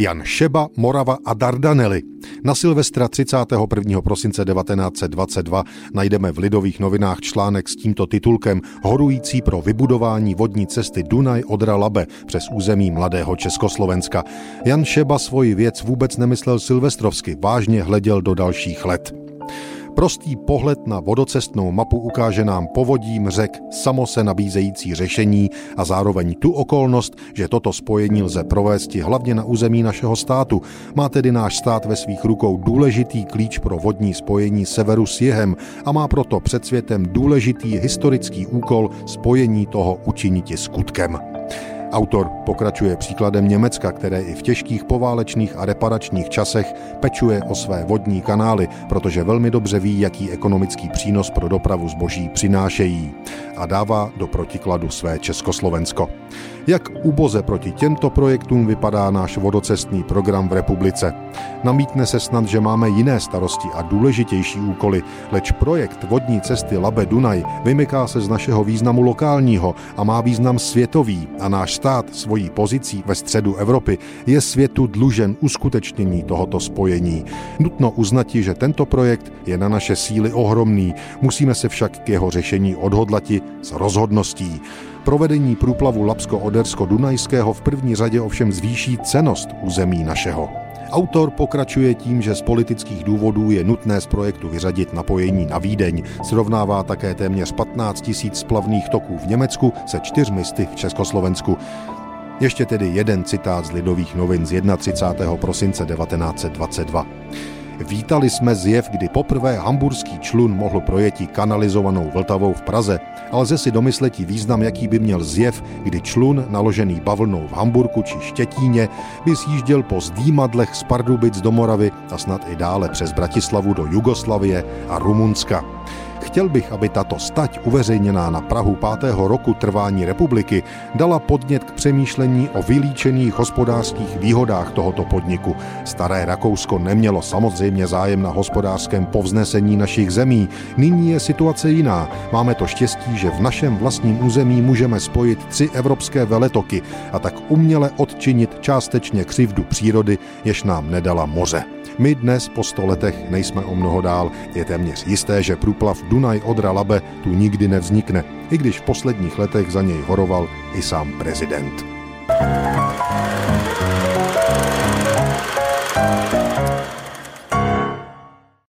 Jan Šeba, Morava a Dardanely. Na Silvestra 31. prosince 1922 najdeme v Lidových novinách článek s tímto titulkem Horující pro vybudování vodní cesty Dunaj Odra Labe přes území mladého Československa. Jan Šeba svoji věc vůbec nemyslel silvestrovsky, vážně hleděl do dalších let. Prostý pohled na vodocestnou mapu ukáže nám povodím řek samo se nabízející řešení a zároveň tu okolnost, že toto spojení lze provést hlavně na území našeho státu. Má tedy náš stát ve svých rukou důležitý klíč pro vodní spojení severu s jihem a má proto před světem důležitý historický úkol spojení toho učiniti skutkem. Autor pokračuje příkladem Německa, které i v těžkých poválečných a reparačních časech pečuje o své vodní kanály, protože velmi dobře ví, jaký ekonomický přínos pro dopravu zboží přinášejí a dává do protikladu své Československo. Jak uboze proti těmto projektům vypadá náš vodocestný program v republice? Namítne se snad, že máme jiné starosti a důležitější úkoly, leč projekt vodní cesty Labe Dunaj vymyká se z našeho významu lokálního a má význam světový a náš stát svojí pozicí ve středu Evropy je světu dlužen uskutečnění tohoto spojení. Nutno uznati, že tento projekt je na naše síly ohromný, musíme se však k jeho řešení odhodlati s rozhodností. Provedení průplavu Lapsko-Odersko-Dunajského v první řadě ovšem zvýší cenost území našeho. Autor pokračuje tím, že z politických důvodů je nutné z projektu vyřadit napojení na Vídeň. Srovnává také téměř 15 000 splavných toků v Německu se čtyřmi sty v Československu. Ještě tedy jeden citát z Lidových novin z 31. prosince 1922. Vítali jsme zjev, kdy poprvé hamburský člun mohl projetí kanalizovanou Vltavou v Praze, ale lze si domysletí význam, jaký by měl zjev, kdy člun naložený bavlnou v Hamburku či Štětíně by sjížděl po zdýmadlech z Pardubic do Moravy a snad i dále přes Bratislavu do Jugoslavie a Rumunska. Chtěl bych, aby tato stať uveřejněná na Prahu pátého roku trvání republiky dala podnět k přemýšlení o vylíčených hospodářských výhodách tohoto podniku. Staré Rakousko nemělo samozřejmě zájem na hospodářském povznesení našich zemí. Nyní je situace jiná. Máme to štěstí, že v našem vlastním území můžeme spojit tři evropské veletoky a tak uměle odčinit částečně křivdu přírody, jež nám nedala moře. My dnes po sto letech nejsme o mnoho dál. Je téměř jisté, že průplav Dunaj Odra Labe tu nikdy nevznikne, i když v posledních letech za něj horoval i sám prezident.